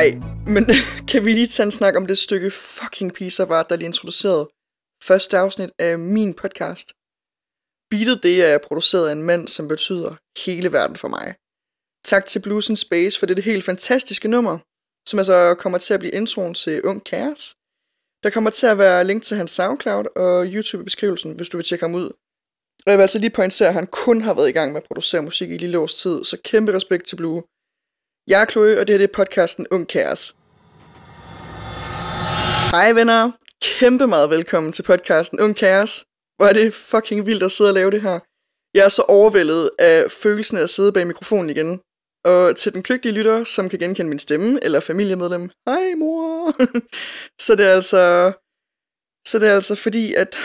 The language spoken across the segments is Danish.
Ej, men kan vi lige tage en snak om det stykke fucking pizza var, der lige introduceret første afsnit af min podcast? Beatet det er produceret af en mand, som betyder hele verden for mig. Tak til Blues in Space for det helt fantastiske nummer, som altså kommer til at blive introen til Ung Kaos. Der kommer til at være link til hans SoundCloud og YouTube i beskrivelsen, hvis du vil tjekke ham ud. Og jeg vil altså lige pointere, at han kun har været i gang med at producere musik i lille års tid, så kæmpe respekt til Blue. Jeg er Chloe, og det her det er podcasten Ung Kaos. Hej venner, kæmpe meget velkommen til podcasten Ung Kaos. Hvor er det fucking vildt at sidde og lave det her. Jeg er så overvældet af følelsen af at sidde bag mikrofonen igen. Og til den kløgtige lytter, som kan genkende min stemme, eller familiemedlem, hej mor. så det er altså, så det er altså fordi, at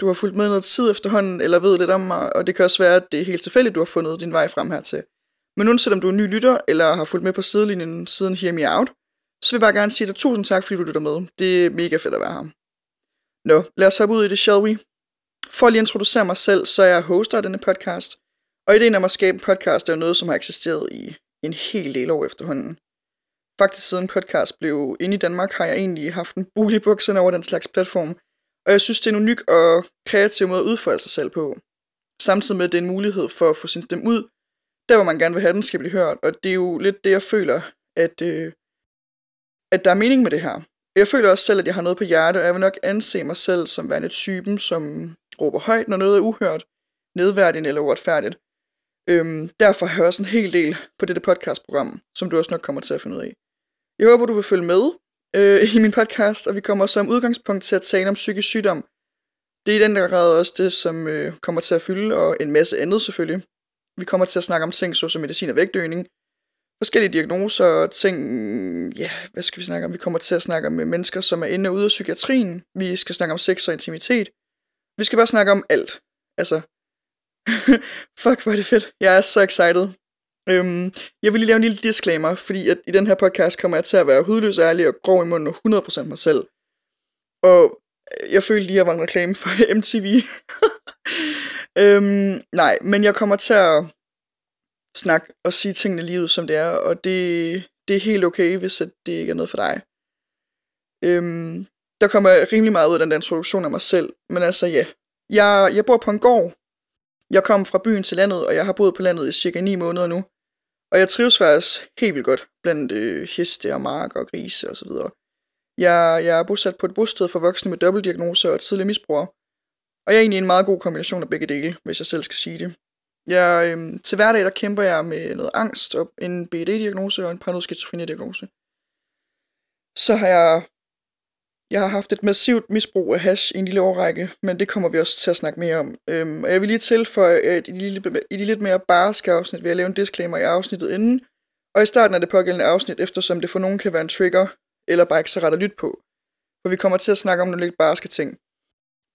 du har fulgt med noget tid efterhånden, eller ved lidt om mig, og det kan også være, at det er helt tilfældigt, du har fundet din vej frem hertil. Men nu selvom du er ny lytter, eller har fulgt med på sidelinjen siden Hear Me Out, så vil jeg bare gerne sige dig tusind tak, fordi du lytter med. Det er mega fedt at være her. Nå, lad os hoppe ud i det, shall we? For at lige introducere mig selv, så er jeg hoster af denne podcast, og ideen om at skabe en podcast er jo noget, som har eksisteret i en hel del år efterhånden. Faktisk siden podcast blev inde i Danmark, har jeg egentlig haft en bule i bukserne over den slags platform, og jeg synes, det er en unik og kreativ måde at udfolde sig selv på. Samtidig med, at det er en mulighed for at få sin stemme ud, der hvor man gerne vil have den, skal blive hørt. Og det er jo lidt det, jeg føler, at, øh, at der er mening med det her. Jeg føler også selv, at jeg har noget på hjertet, og jeg vil nok anse mig selv som værende typen, som råber højt, når noget er uhørt, nedværdigt eller uretfærdigt. Øhm, derfor har jeg også en hel del på dette podcastprogram, som du også nok kommer til at finde ud af. Jeg håber, du vil følge med øh, i min podcast, og vi kommer som udgangspunkt til at tale om psykisk sygdom. Det er i den der grad også det, som øh, kommer til at fylde, og en masse andet selvfølgelig. Vi kommer til at snakke om ting såsom medicin og vægtøgning, forskellige diagnoser, ting, ja, hvad skal vi snakke om? Vi kommer til at snakke om øh, mennesker, som er inde og ude af psykiatrien. Vi skal snakke om sex og intimitet. Vi skal bare snakke om alt. Altså, fuck, hvor er det fedt. Jeg er så excited. Øhm, jeg vil lige lave en lille disclaimer, fordi at i den her podcast kommer jeg til at være hudløs ærlig og grov i munden og 100% mig selv. Og øh, jeg følte lige, at jeg var en reklame for MTV øhm, nej, men jeg kommer til at snakke og sige tingene lige ud, som det er, og det, det er helt okay, hvis det ikke er noget for dig. Øhm, der kommer rimelig meget ud af den der introduktion af mig selv, men altså ja. Jeg, jeg bor på en gård. Jeg kom fra byen til landet, og jeg har boet på landet i cirka 9 måneder nu. Og jeg trives faktisk helt vildt godt blandt øh, heste og mark og grise og så videre. Jeg, jeg er bosat på et bosted for voksne med dobbeltdiagnoser og tidlig misbrugere. Og jeg er egentlig en meget god kombination af begge dele, hvis jeg selv skal sige det. Jeg, øhm, til hverdag der kæmper jeg med noget angst og en BD-diagnose og en paranoid skizofreni-diagnose. Så har jeg, jeg har haft et massivt misbrug af hash i en lille årrække, men det kommer vi også til at snakke mere om. Øhm, og jeg vil lige tilføje, at i de, i de lidt mere barske afsnit vil jeg lave en disclaimer i afsnittet inden, og i starten af det pågældende afsnit, eftersom det for nogen kan være en trigger, eller bare ikke så ret at lytte på. For vi kommer til at snakke om nogle lidt barske ting.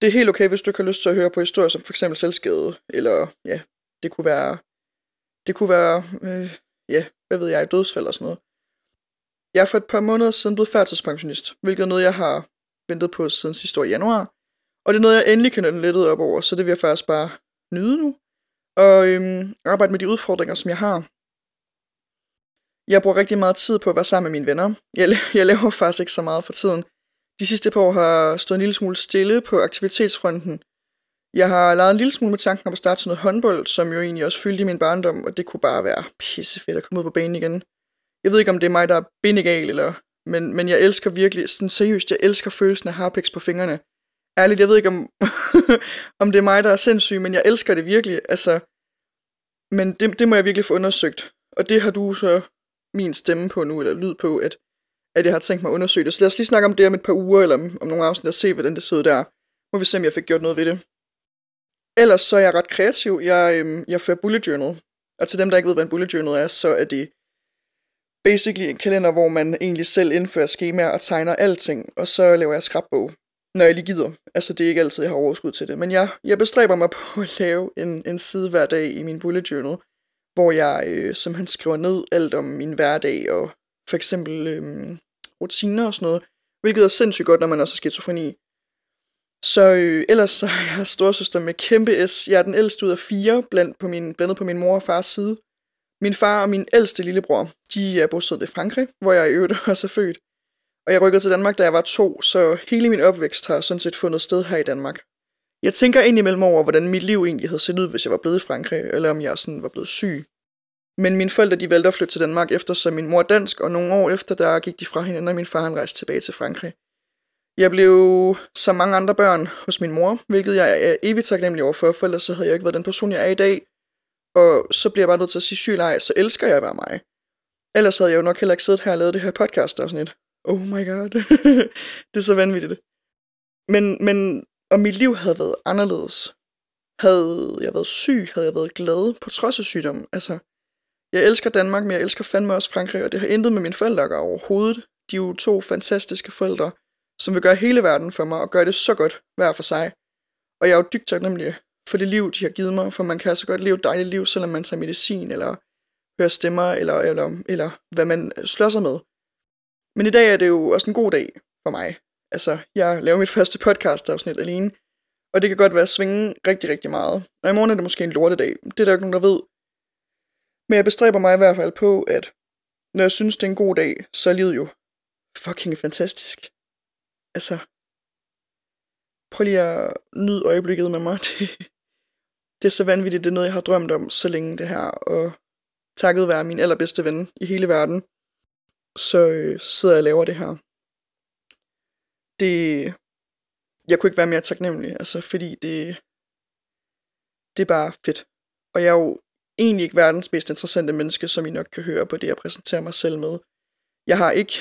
Det er helt okay, hvis du ikke har lyst til at høre på historier som for eksempel selvskade, eller ja, det kunne være, det kunne være, øh, ja, hvad ved jeg, dødsfald og sådan noget. Jeg er for et par måneder siden blevet førtidspensionist, hvilket er noget, jeg har ventet på siden sidste år i januar. Og det er noget, jeg endelig kan nødde lidt op over, så det vil jeg faktisk bare nyde nu. Og øhm, arbejde med de udfordringer, som jeg har. Jeg bruger rigtig meget tid på at være sammen med mine venner. Jeg, jeg laver faktisk ikke så meget for tiden. De sidste par år har stået en lille smule stille på aktivitetsfronten, jeg har lavet en lille smule med tanken om at starte sådan noget håndbold, som jo egentlig også fyldte i min barndom, og det kunne bare være pissefedt at komme ud på banen igen. Jeg ved ikke, om det er mig, der er bindegal, eller... Men, men jeg elsker virkelig, sådan seriøst, jeg elsker følelsen af harpiks på fingrene. Ærligt, jeg ved ikke, om, om det er mig, der er sindssyg, men jeg elsker det virkelig. Altså, men det, det må jeg virkelig få undersøgt. Og det har du så min stemme på nu, eller lyd på, at, at jeg har tænkt mig at undersøge det. Så lad os lige snakke om det om et par uger, eller om, om nogle afsnit, og se, hvordan det ser ud der. Må vi se, om jeg fik gjort noget ved det. Ellers så er jeg ret kreativ. Jeg, øhm, jeg fører bullet journal. Og til dem, der ikke ved, hvad en bullet journal er, så er det basically en kalender, hvor man egentlig selv indfører skemaer og tegner alting, og så laver jeg skrabbog, når jeg lige gider. Altså, det er ikke altid, jeg har overskud til det. Men jeg, jeg bestræber mig på at lave en, en side hver dag i min bullet journal, hvor jeg øh, simpelthen skriver ned alt om min hverdag, og for eksempel øh, rutiner og sådan noget, hvilket er sindssygt godt, når man også er skizofreni. Så øh, ellers så er jeg storsøster med kæmpe S. Jeg er den ældste ud af fire, blandt på min, blandet på min mor og fars side. Min far og min ældste lillebror, de er bosat i Frankrig, hvor jeg i øvrigt også er født. Og jeg rykkede til Danmark, da jeg var to, så hele min opvækst har sådan set fundet sted her i Danmark. Jeg tænker indimellem over, hvordan mit liv egentlig havde set ud, hvis jeg var blevet i Frankrig, eller om jeg sådan var blevet syg. Men mine forældre de valgte at flytte til Danmark, eftersom min mor er dansk, og nogle år efter, der gik de fra hinanden, og min far han rejste tilbage til Frankrig. Jeg blev som mange andre børn hos min mor, hvilket jeg er evigt taknemmelig over for, for ellers så havde jeg ikke været den person, jeg er i dag. Og så bliver jeg bare nødt til at sige syg så elsker jeg at være mig. Ellers havde jeg jo nok heller ikke siddet her og lavet det her podcast og sådan et. Oh my god. det er så vanvittigt. Men, men om mit liv havde været anderledes, havde jeg været syg, havde jeg været glad på trods af sygdommen. Altså, jeg elsker Danmark, men jeg elsker fandme også Frankrig, og det har intet med mine forældre at gøre overhovedet. De er jo to fantastiske forældre, som vil gøre hele verden for mig, og gøre det så godt hver for sig. Og jeg er jo dybt taknemmelig for det liv, de har givet mig, for man kan altså godt leve et dejligt liv, selvom man tager medicin, eller hører stemmer, eller, eller, eller hvad man slår sig med. Men i dag er det jo også en god dag for mig. Altså, jeg laver mit første podcast-afsnit alene, og det kan godt være at svinge rigtig, rigtig meget. Og i morgen er det måske en lortedag. Det er der jo ikke nogen, der ved. Men jeg bestræber mig i hvert fald på, at når jeg synes, det er en god dag, så er livet jo fucking fantastisk. Altså, prøv lige at nyde øjeblikket med mig. Det, det er så vanvittigt, det er noget, jeg har drømt om så længe det her, og takket være min allerbedste ven i hele verden, så, øh, så sidder jeg og laver det her. Det, jeg kunne ikke være mere taknemmelig, altså, fordi det, det er bare fedt. Og jeg er jo egentlig ikke verdens mest interessante menneske, som I nok kan høre på det, jeg præsenterer mig selv med. Jeg har ikke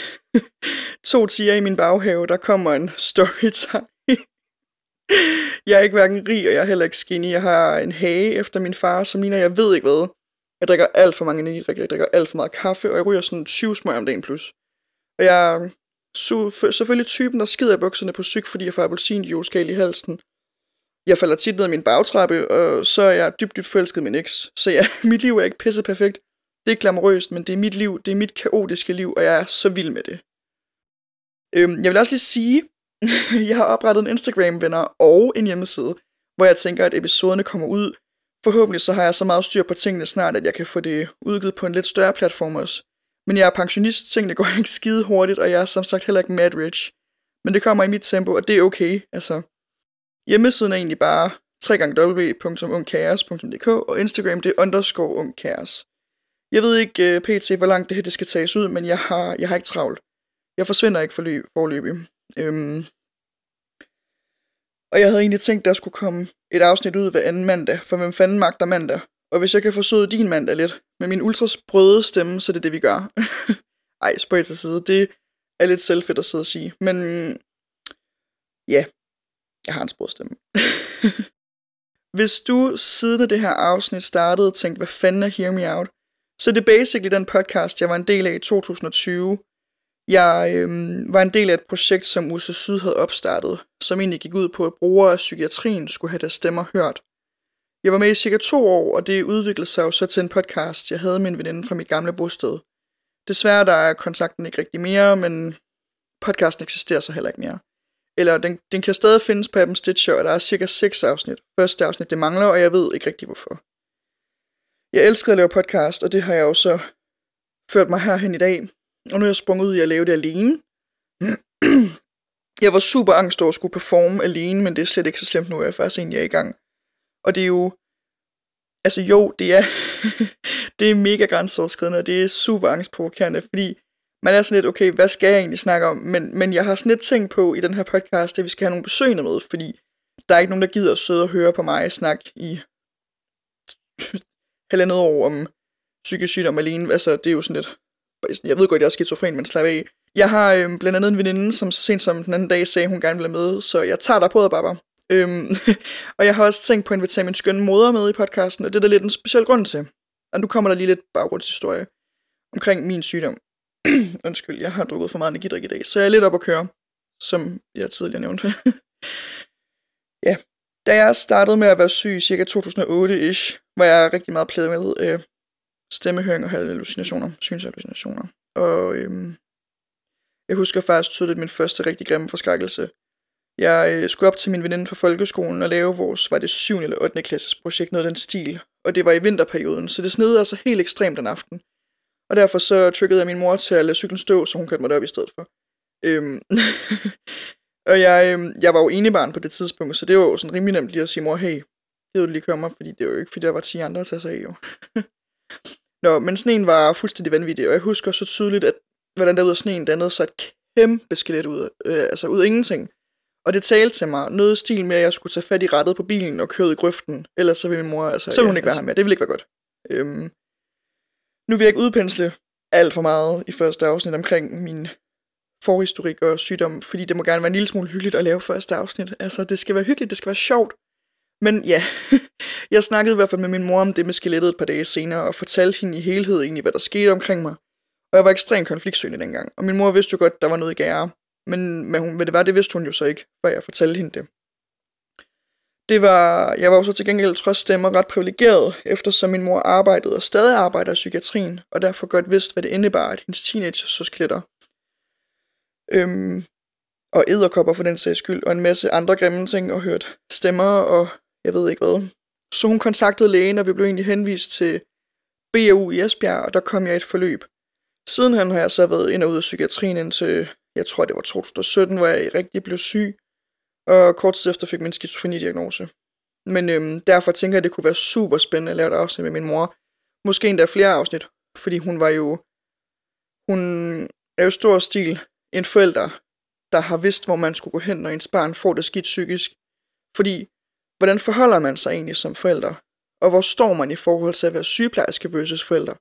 to tiger i min baghave, der kommer en storytime. jeg er ikke hverken rig, og jeg er heller ikke skinny. Jeg har en hage efter min far, som ligner, jeg ved ikke hvad. Jeg drikker alt for mange energidrikker, jeg drikker alt for meget kaffe, og jeg ryger sådan 20 smøger om dagen plus. Og jeg er selvfølgelig typen, der skider bukserne på syg, fordi jeg får appelsinjuice i halsen. Jeg falder tit ned af min bagtrappe, og så er jeg dybt, dybt forelsket min eks. Så ja, mit liv er ikke pisse perfekt. Det er glamorøst, men det er mit liv, det er mit kaotiske liv, og jeg er så vild med det. Øhm, jeg vil også lige sige, jeg har oprettet en Instagram-venner og en hjemmeside, hvor jeg tænker, at episoderne kommer ud. Forhåbentlig så har jeg så meget styr på tingene snart, at jeg kan få det udgivet på en lidt større platform også. Men jeg er pensionist, tingene går ikke skide hurtigt, og jeg er som sagt heller ikke mad rich. Men det kommer i mit tempo, og det er okay, altså. Hjemmesiden er egentlig bare www.ungkaos.dk, og Instagram det er underscore ungkaos. Jeg ved ikke øh, uh, pt. hvor langt det her det skal tages ud, men jeg har, jeg har ikke travlt. Jeg forsvinder ikke forløb, forløbig. Øhm, og jeg havde egentlig tænkt, der skulle komme et afsnit ud hver anden mandag, for hvem fanden magter mandag? Og hvis jeg kan forsøge din mandag lidt, med min ultrasprøde stemme, så det er det, vi gør. Ej, spøj til side, det er lidt selvfedt at sidde og sige. Men ja, jeg har en sprogstemme. Hvis du siden af det her afsnit startede og tænkte, hvad fanden er Hear Me Out, så det er basically den podcast, jeg var en del af i 2020. Jeg øhm, var en del af et projekt, som USA Syd havde opstartet, som egentlig gik ud på, at brugere af psykiatrien skulle have deres stemmer hørt. Jeg var med i cirka to år, og det udviklede sig jo så til en podcast, jeg havde med en veninde fra mit gamle bosted. Desværre der er kontakten ikke rigtig mere, men podcasten eksisterer så heller ikke mere. Eller den, den kan stadig findes på Apple Stitcher, og der er cirka 6 afsnit. Første afsnit det mangler, og jeg ved ikke rigtig hvorfor. Jeg elsker at lave podcast, og det har jeg jo så ført mig herhen i dag. Og nu er jeg sprunget ud i at lave det alene. jeg var super angst over at skulle performe alene, men det er slet ikke så slemt nu, jeg er faktisk egentlig er i gang. Og det er jo... Altså jo, det er, det er mega grænseoverskridende, og det er super angstprovokerende, fordi man er sådan lidt, okay, hvad skal jeg egentlig snakke om? Men, men jeg har sådan lidt tænkt på i den her podcast, at vi skal have nogle besøgende med, fordi der er ikke nogen, der gider at sidde og høre på mig snakke i halvandet år om psykisk sygdom alene. Altså, det er jo sådan lidt... Jeg ved godt, jeg er skizofren, men slap af. Jeg har øhm, blandt andet en veninde, som så sent som den anden dag sagde, hun gerne ville med, så jeg tager dig på det, Baba. Øhm, og jeg har også tænkt på at invitere min skønne moder med i podcasten, og det er der lidt en speciel grund til. Og nu kommer der lige lidt baggrundshistorie omkring min sygdom. Undskyld, jeg har drukket for meget energidrik i dag, så jeg er lidt op at køre, som jeg tidligere nævnte. ja, da jeg startede med at være syg i cirka 2008-ish, var jeg rigtig meget plaget med øh, stemmehøring og hallucinationer, synshallucinationer. Og øhm, jeg husker faktisk tydeligt min første rigtig grimme forskrækkelse. Jeg øh, skulle op til min veninde fra folkeskolen og lave vores, var det 7. eller 8. klasses projekt, noget af den stil. Og det var i vinterperioden, så det snede altså helt ekstremt den aften. Og derfor så trykkede jeg min mor til at lade cyklen stå, så hun kørte mig derop i stedet for. Øhm, og jeg, øhm, jeg var jo enebarn på det tidspunkt, så det var jo sådan rimelig nemt lige at sige, mor, hey, gider du lige køre mig, fordi det var jo ikke, fordi der var 10 andre at tage sig af, jo. Nå, men sneen var fuldstændig vanvittig, og jeg husker så tydeligt, at hvordan der ud af sneen dannede sig et kæmpe skelet ud, øh, altså ud af ingenting. Og det talte til mig noget stil med, at jeg skulle tage fat i rettet på bilen og køre i grøften. Ellers så ville min mor, altså, så ville ja, hun ikke altså. være her med. Det ville ikke være godt. Øhm, nu vil jeg ikke udpensle alt for meget i første afsnit omkring min forhistorik og sygdom, fordi det må gerne være en lille smule hyggeligt at lave første afsnit. Altså, det skal være hyggeligt, det skal være sjovt. Men ja, jeg snakkede i hvert fald med min mor om det med skelettet et par dage senere, og fortalte hende i helhed egentlig, hvad der skete omkring mig. Og jeg var ekstremt konfliktsøgende dengang, og min mor vidste jo godt, der var noget i gære. Men, men hun, men det var, det vidste hun jo så ikke, før jeg fortalte hende det. Det var, jeg var jo så til gengæld trods stemmer ret privilegeret, eftersom min mor arbejdede og stadig arbejder i psykiatrien, og derfor godt vidste, hvad det indebar, at hendes teenager så skeletter. Øhm, og æderkopper for den sags skyld, og en masse andre grimme ting, og hørt stemmer, og jeg ved ikke hvad. Så hun kontaktede lægen, og vi blev egentlig henvist til BAU i Esbjerg, og der kom jeg i et forløb. Sidenhen har jeg så været ind og ud af psykiatrien indtil jeg tror det var 2017, hvor jeg rigtig blev syg, og kort tid efter fik min skizofreni-diagnose. Men øhm, derfor tænker jeg, at det kunne være super spændende at lave et afsnit med min mor. Måske endda flere afsnit, fordi hun var jo, hun er jo stor stil en forælder, der har vidst, hvor man skulle gå hen, når ens barn får det skidt psykisk. Fordi, hvordan forholder man sig egentlig som forælder? Og hvor står man i forhold til at være sygeplejerske versus forælder?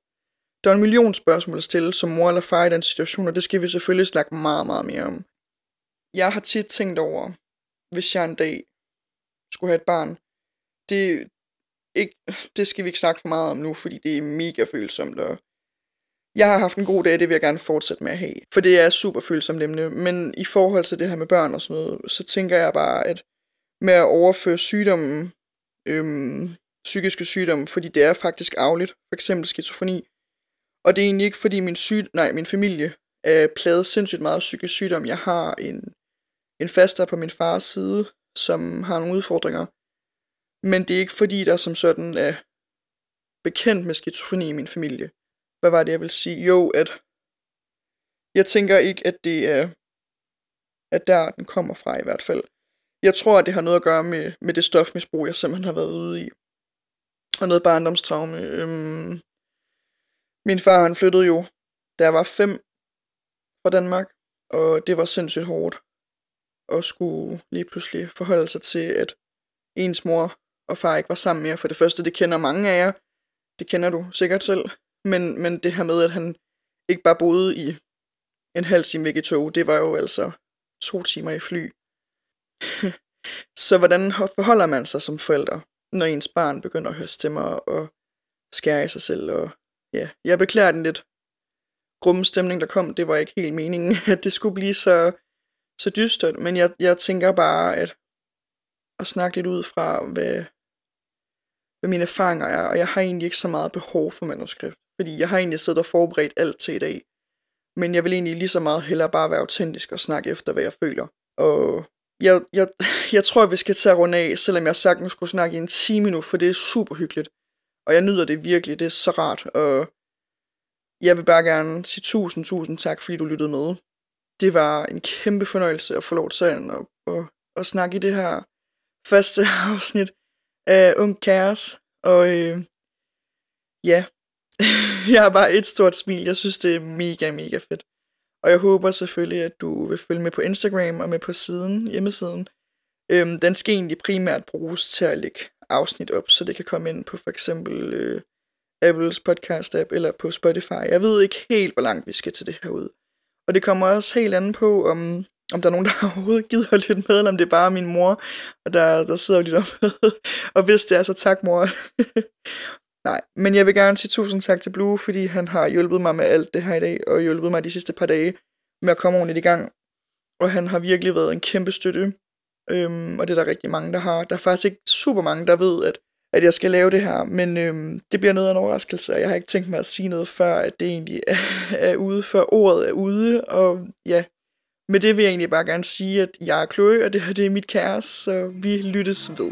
Der er en million spørgsmål at stille som mor eller far i den situation, og det skal vi selvfølgelig snakke meget, meget mere om. Jeg har tit tænkt over, hvis jeg en dag skulle have et barn, det, ikke, det skal vi ikke snakke for meget om nu, fordi det er mega følsomt, og jeg har haft en god dag, det vil jeg gerne fortsætte med at have, for det er super følsomt emne, men i forhold til det her med børn og sådan noget, så tænker jeg bare, at med at overføre sygdommen, øhm, psykiske sygdomme, fordi det er faktisk afligt, for eksempel skizofreni, og det er egentlig ikke, fordi min, syg, nej, min familie øh, er pladet sindssygt meget psykisk sygdom. Jeg har en, en faster på min fars side, som har nogle udfordringer. Men det er ikke fordi, der som sådan er bekendt med skizofreni i min familie. Hvad var det, jeg vil sige? Jo, at jeg tænker ikke, at det er at der den kommer fra i hvert fald. Jeg tror, at det har noget at gøre med, med det stofmisbrug, jeg simpelthen har været ude i. Og noget barndomstraume. Øhm, min far han flyttede jo, da jeg var fem fra Danmark, og det var sindssygt hårdt at skulle lige pludselig forholde sig til, at ens mor og far ikke var sammen mere. For det første, det kender mange af jer. Det kender du sikkert selv. Men, men det her med, at han ikke bare boede i en halv time væk i tog, det var jo altså to timer i fly. Så hvordan forholder man sig som forældre, når ens barn begynder at høre stemmer og skære i sig selv og ja, jeg beklager den lidt grumme stemning, der kom. Det var ikke helt meningen, at det skulle blive så, så dystert, men jeg, jeg tænker bare, at at snakke lidt ud fra, hvad, hvad mine erfaringer er, og jeg har egentlig ikke så meget behov for manuskript, fordi jeg har egentlig siddet og forberedt alt til i dag, men jeg vil egentlig lige så meget hellere bare være autentisk og snakke efter, hvad jeg føler. Og jeg, jeg, jeg tror, at vi skal tage rundt af, selvom jeg sagtens skulle snakke i en time nu, for det er super hyggeligt. Og jeg nyder det virkelig, det er så rart, og jeg vil bare gerne sige tusind, tusind tak, fordi du lyttede med. Det var en kæmpe fornøjelse at få lov til at, at, at, at snakke i det her første afsnit af Ung Kaos. Og øh, ja, jeg har bare et stort smil. Jeg synes, det er mega, mega fedt. Og jeg håber selvfølgelig, at du vil følge med på Instagram og med på siden, hjemmesiden. Øhm, den skal egentlig primært bruges til at lægge afsnit op, så det kan komme ind på for eksempel øh, Apples podcast app eller på Spotify. Jeg ved ikke helt, hvor langt vi skal til det her ud. Og det kommer også helt andet på, om, om der er nogen, der overhovedet gider at lytte med, eller om det er bare min mor, og der, der sidder og lytter med. og hvis det er, så tak mor. Nej, men jeg vil gerne sige tusind tak til Blue, fordi han har hjulpet mig med alt det her i dag, og hjulpet mig de sidste par dage med at komme ordentligt i gang. Og han har virkelig været en kæmpe støtte. Øhm, og det er der rigtig mange, der har. Der er faktisk ikke super mange, der ved, at, at jeg skal lave det her, men øhm, det bliver noget af en overraskelse, og jeg har ikke tænkt mig at sige noget før, at det egentlig er, er ude, før ordet er ude, og ja, med det vil jeg egentlig bare gerne sige, at jeg er Chloe, og det her det er mit kæreste, så vi lyttes ved.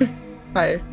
Hej.